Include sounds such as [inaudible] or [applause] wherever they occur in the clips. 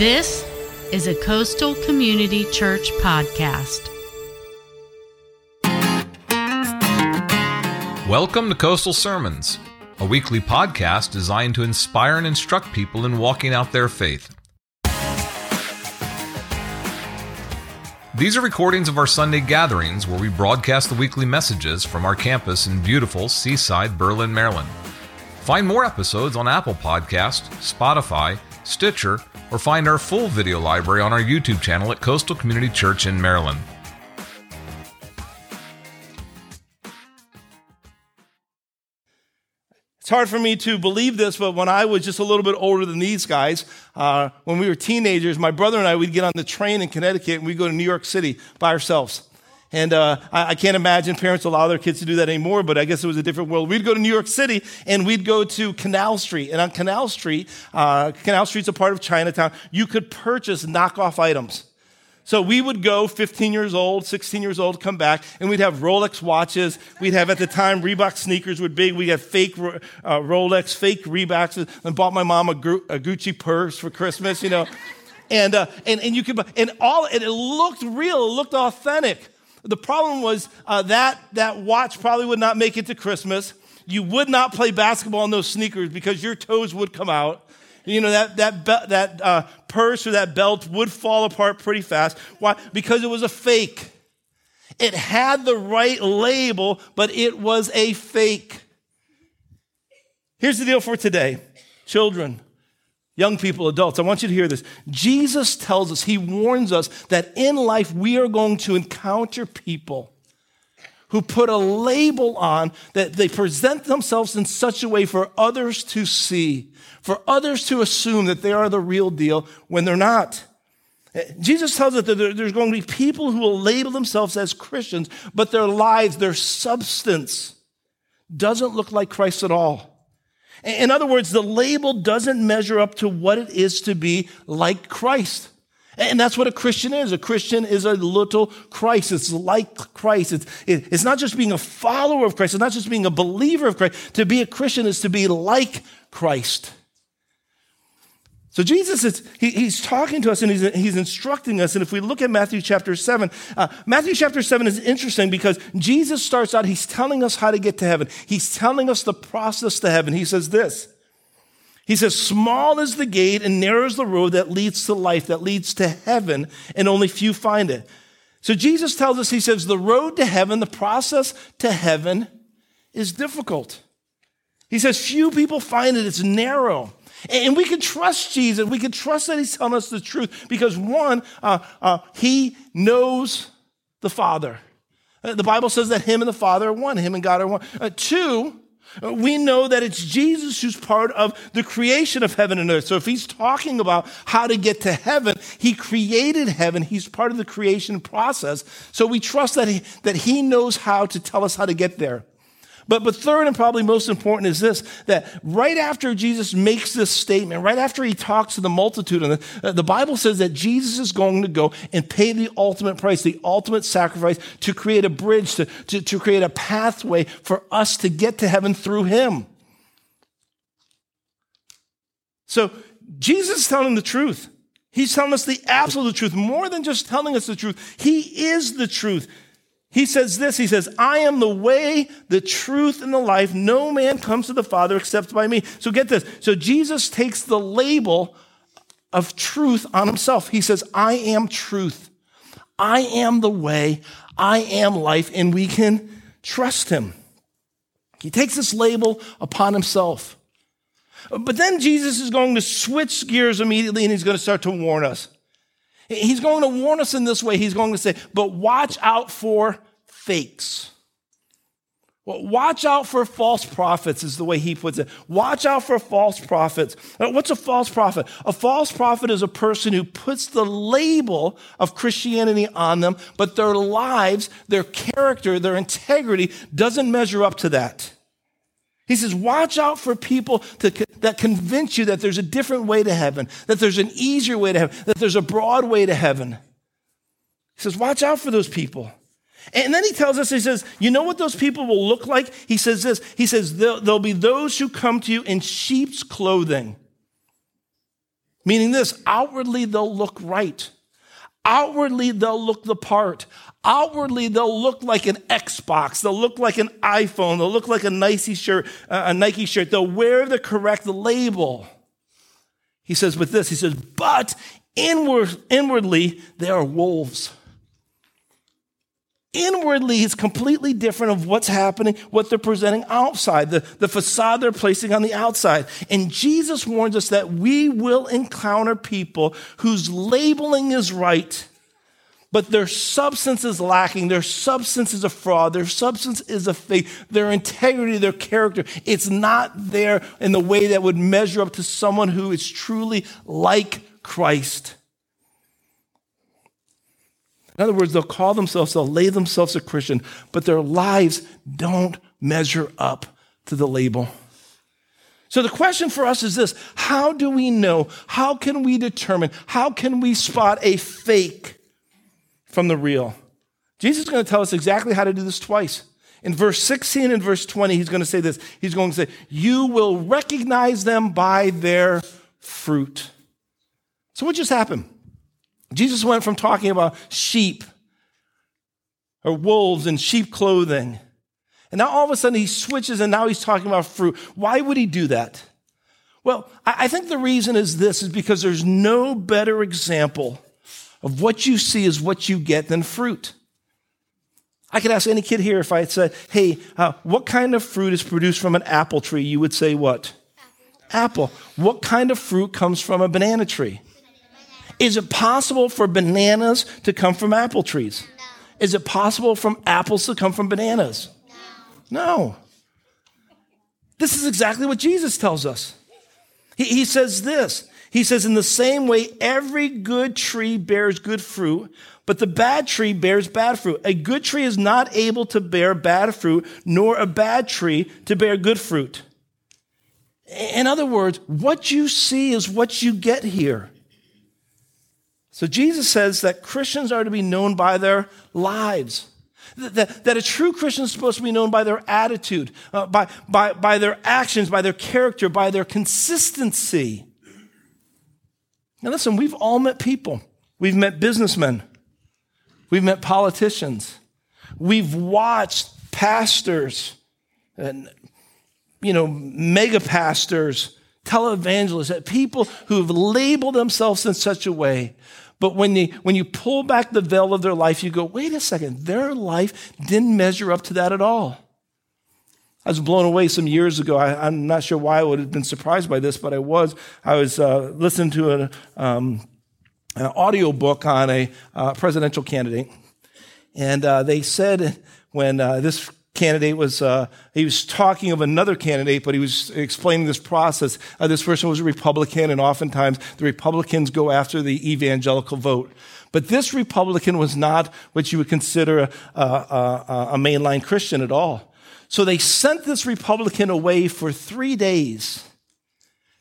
This is a Coastal Community Church podcast. Welcome to Coastal Sermons, a weekly podcast designed to inspire and instruct people in walking out their faith. These are recordings of our Sunday gatherings where we broadcast the weekly messages from our campus in beautiful seaside Berlin, Maryland. Find more episodes on Apple Podcast, Spotify, Stitcher, or find our full video library on our YouTube channel at Coastal Community Church in Maryland. It's hard for me to believe this, but when I was just a little bit older than these guys, uh, when we were teenagers, my brother and I, we'd get on the train in Connecticut and we'd go to New York City by ourselves. And uh, I, I, can't imagine parents allow their kids to do that anymore, but I guess it was a different world. We'd go to New York City and we'd go to Canal Street. And on Canal Street, uh, Canal Street's a part of Chinatown, you could purchase knockoff items. So we would go 15 years old, 16 years old, come back, and we'd have Rolex watches. We'd have, at the time, Reebok sneakers were big. We had fake uh, Rolex, fake Reeboks, and bought my mom a, a Gucci purse for Christmas, you know. and, uh, and, and you could, and all, and it looked real, it looked authentic. The problem was uh, that that watch probably would not make it to Christmas. You would not play basketball in those sneakers because your toes would come out. You know, that, that, be- that uh, purse or that belt would fall apart pretty fast. Why? Because it was a fake. It had the right label, but it was a fake. Here's the deal for today children, young people, adults, I want you to hear this. Jesus tells us, he warns us that in life we are going to encounter people who put a label on that they present themselves in such a way for others to see, for others to assume that they are the real deal when they're not. Eh, Jesus tells us that there's going to be people who will label themselves as Christians, but their lives, their substance, doesn't look like Christ at all. In other words, the label doesn't measure up to what it is to be like Christ. And that's what a Christian is. A Christian is a little Christ. It's like Christ. It's, it's not just being a follower of Christ. It's not just being a believer of Christ. To be a Christian is to be like Christ. So Jesus is, he, he's talking to us and he's, he's instructing us. And if we look at Matthew chapter 7, uh, Matthew chapter 7 is interesting because Jesus starts out, he's telling us how to get to heaven. He's telling us the process to heaven. He says this. He says, small is the gate and narrow is the road that leads to life, that leads to heaven, and only few find it. So Jesus tells us, he says, the road to heaven, the process to heaven is difficult. He says, few people find it, it's narrow. And we can trust Jesus. We can trust that he's telling us the truth because one, uh, uh, he knows the Father. Uh, the Bible says that him and the Father are one, him and God are one. Uh, two, we know that it's Jesus who's part of the creation of heaven and earth. So if he's talking about how to get to heaven, he created heaven. He's part of the creation process. So we trust that he, that he knows how to tell us how to get there. But, but third and probably most important is this, that right after Jesus makes this statement, right after he talks to the multitude, and the, uh, the Bible says that Jesus is going to go and pay the ultimate price, the ultimate sacrifice to create a bridge, to, to, to create a pathway for us to get to heaven through him. So Jesus is telling the truth. He's telling us the absolute truth, more than just telling us the truth. He is the truth. He says this, he says, I am the way, the truth, and the life. No man comes to the Father except by me. So get this. So Jesus takes the label of truth on himself. He says, I am truth. I am the way. I am life. And we can trust him. He takes this label upon himself. But then Jesus is going to switch gears immediately and he's going to start to warn us. He's going to warn us in this way. He's going to say, but watch out for fakes. Well, watch out for false prophets, is the way he puts it. Watch out for false prophets. Uh, what's a false prophet? A false prophet is a person who puts the label of Christianity on them, but their lives, their character, their integrity doesn't measure up to that. He says, watch out for people to, that convince you that there's a different way to heaven, that there's an easier way to heaven, that there's a broad way to heaven. He says, watch out for those people. And then he tells us, he says, you know what those people will look like? He says this, he says, there'll be those who come to you in sheep's clothing. Meaning this outwardly, they'll look right. Outwardly, they'll look the part. Outwardly, they'll look like an Xbox. They'll look like an iPhone. They'll look like a Nike shirt. Uh, a Nike shirt. They'll wear the correct label. He says with this, he says, but inward, inwardly, they are wolves. Inwardly, it's completely different of what's happening, what they're presenting outside, the, the facade they're placing on the outside. And Jesus warns us that we will encounter people whose labeling is right, but their substance is lacking. Their substance is a fraud. Their substance is a fake. Their integrity, their character, it's not there in the way that would measure up to someone who is truly like Christ. In other words, they'll call themselves, they'll lay themselves a Christian, but their lives don't measure up to the label. So the question for us is this How do we know? How can we determine? How can we spot a fake from the real? Jesus is going to tell us exactly how to do this twice. In verse 16 and verse 20, he's going to say this. He's going to say, You will recognize them by their fruit. So, what just happened? Jesus went from talking about sheep or wolves and sheep clothing. And now all of a sudden he switches and now he's talking about fruit. Why would he do that? Well, I think the reason is this is because there's no better example of what you see is what you get than fruit. I could ask any kid here if I had said, hey, uh, what kind of fruit is produced from an apple tree? You would say what? Apple. apple. What kind of fruit comes from a banana tree? Is it possible for bananas to come from apple trees? No. Is it possible from apples to come from bananas? No. no. This is exactly what Jesus tells us. He, he says this. He says, in the same way, every good tree bears good fruit, but the bad tree bears bad fruit. A good tree is not able to bear bad fruit, nor a bad tree to bear good fruit. In other words, what you see is what you get here. So Jesus says that Christians are to be known by their lives. That, a true Christian is supposed to be known by their attitude, uh, by, by, by their actions, by their character, by their consistency. Now, listen, we've all met people. We've met businessmen. We've met politicians. We've watched pastors and, you know, mega pastors, televangelists, that people who have labeled themselves in such a way but when, they, when you pull back the veil of their life, you go, wait a second, their life didn't measure up to that at all. I was blown away some years ago. I, am not sure why I would have been surprised by this, but I was. I was uh, listening to an, um, an audio book on a uh, presidential candidate. And uh, they said when uh, this candidate was, uh, he was talking of another candidate, but he was explaining this process. Uh, this person was a Republican, and oftentimes the Republicans go after the evangelical vote. But this Republican was not what you would consider a, a, a, a mainline Christian at all. So they sent this Republican away for three days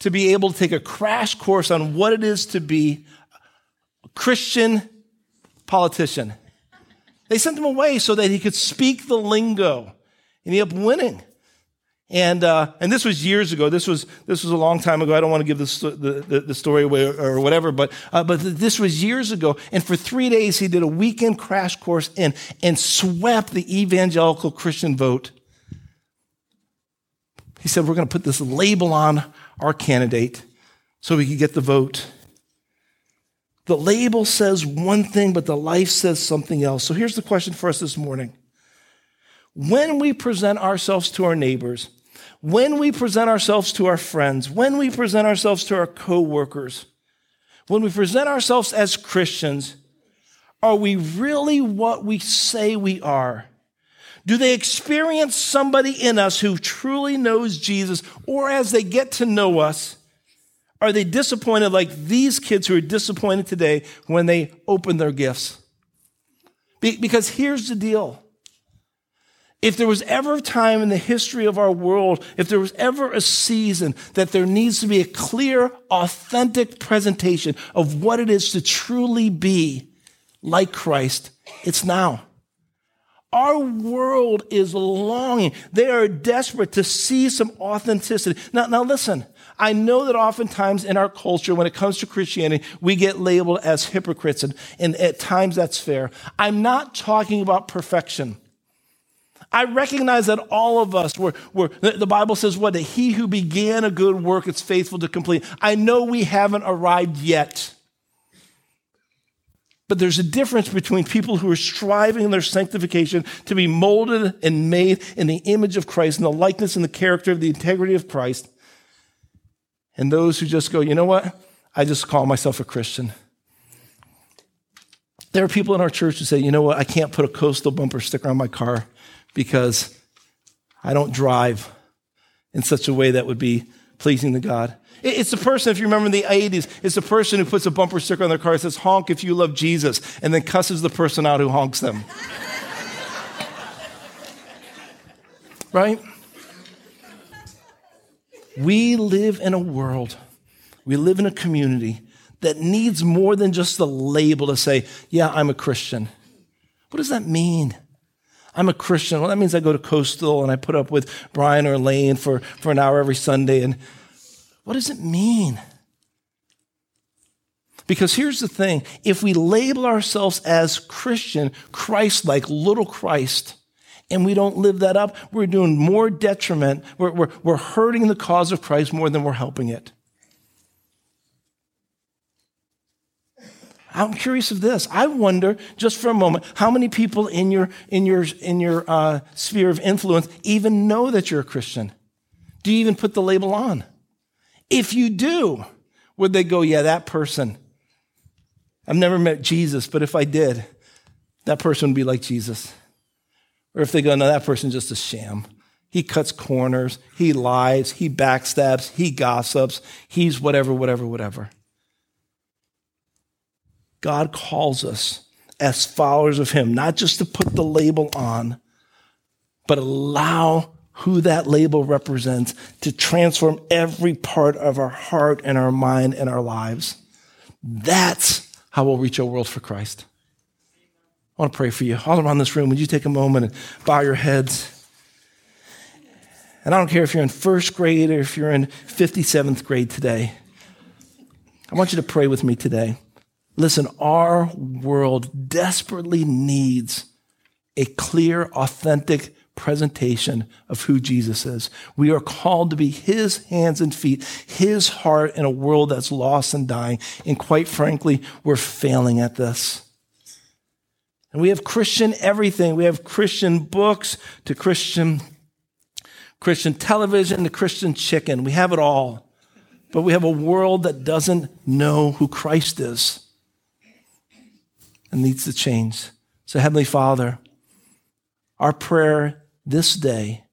to be able to take a crash course on what it is to be a Christian politician. They sent him away so that he could speak the lingo, and he ended up winning. And, uh, and this was years ago. This was, this was a long time ago. I don't want to give the, the, the story away or whatever, but, uh, but this was years ago. And for three days, he did a weekend crash course and, and swept the evangelical Christian vote. He said, We're going to put this label on our candidate so we can get the vote. The label says one thing, but the life says something else. So here's the question for us this morning. When we present ourselves to our neighbors, when we present ourselves to our friends, when we present ourselves to our coworkers, when we present ourselves as Christians, are we really what we say we are? Do they experience somebody in us who truly knows Jesus, or as they get to know us, are they disappointed like these kids who are disappointed today when they open their gifts? Be- because here's the deal. If there was ever a time in the history of our world, if there was ever a season that there needs to be a clear, authentic presentation of what it is to truly be like Christ, it's now. Our world is longing. They are desperate to see some authenticity. Now, now listen. I know that oftentimes in our culture, when it comes to Christianity, we get labeled as hypocrites, and, and at times that's fair. I'm not talking about perfection. I recognize that all of us were, were the Bible says what? That he who began a good work is faithful to complete. I know we haven't arrived yet. But there's a difference between people who are striving in their sanctification to be molded and made in the image of Christ and the likeness and the character of the integrity of Christ, and those who just go, you know what? I just call myself a Christian. There are people in our church who say, you know what? I can't put a coastal bumper sticker on my car because I don't drive in such a way that would be pleasing to God. It's the person, if you remember in the 80s, it's the person who puts a bumper sticker on their car that says, honk if you love Jesus, and then cusses the person out who honks them. [laughs] right? We live in a world, we live in a community that needs more than just the label to say, yeah, I'm a Christian. What does that mean? I'm a Christian. Well, that means I go to Coastal and I put up with Brian or Lane for, for an hour every Sunday. And what does it mean? Because here's the thing if we label ourselves as Christian, Christ like, little Christ, and we don't live that up, we're doing more detriment. We're, we're, we're hurting the cause of Christ more than we're helping it. I'm curious of this. I wonder, just for a moment, how many people in your in your in your uh, sphere of influence even know that you're a Christian? Do you even put the label on? If you do, would they go, "Yeah, that person"? I've never met Jesus, but if I did, that person would be like Jesus. Or if they go, "No, that person's just a sham." He cuts corners, he lies, he backstabs, he gossips, he's whatever, whatever, whatever. God calls us as followers of Him, not just to put the label on, but allow who that label represents to transform every part of our heart and our mind and our lives. That's how we'll reach our world for Christ. I want to pray for you. All around this room, would you take a moment and bow your heads? And I don't care if you're in first grade or if you're in 57th grade today. I want you to pray with me today. Listen, our world desperately needs a clear, authentic presentation of who Jesus is. We are called to be his hands and feet, his heart in a world that's lost and dying. And quite frankly, we're failing at this. And we have Christian everything. We have Christian books to Christian, Christian television to Christian chicken. We have it all. But we have a world that doesn't know who Christ is and needs to change. So, Heavenly Father, our prayer this day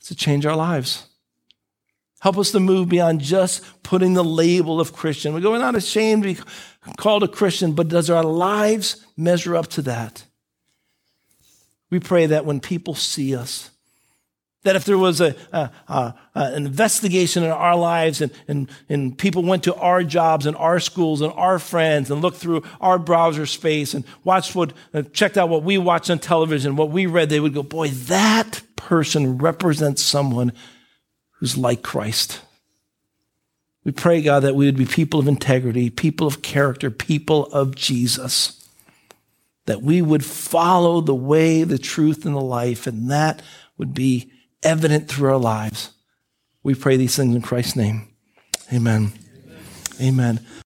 is to change our lives. Help us to move beyond just putting the label of Christian. We go, we're not ashamed to be called a Christian, but does our lives measure up to that? We pray that when people see us, that if there was a, a, a, an investigation in our lives and, and, and people went to our jobs and our schools and our friends and looked through our browser space and watched what, uh, checked out what we watched on television, what we read, they would go, boy, that person represents someone who's like Christ. We pray, God, that we would be people of integrity, people of character, people of Jesus. That we would follow the way, the truth, and the life, and that would be evident through our lives. We pray these things in Christ's name. Amen. Amen. Amen.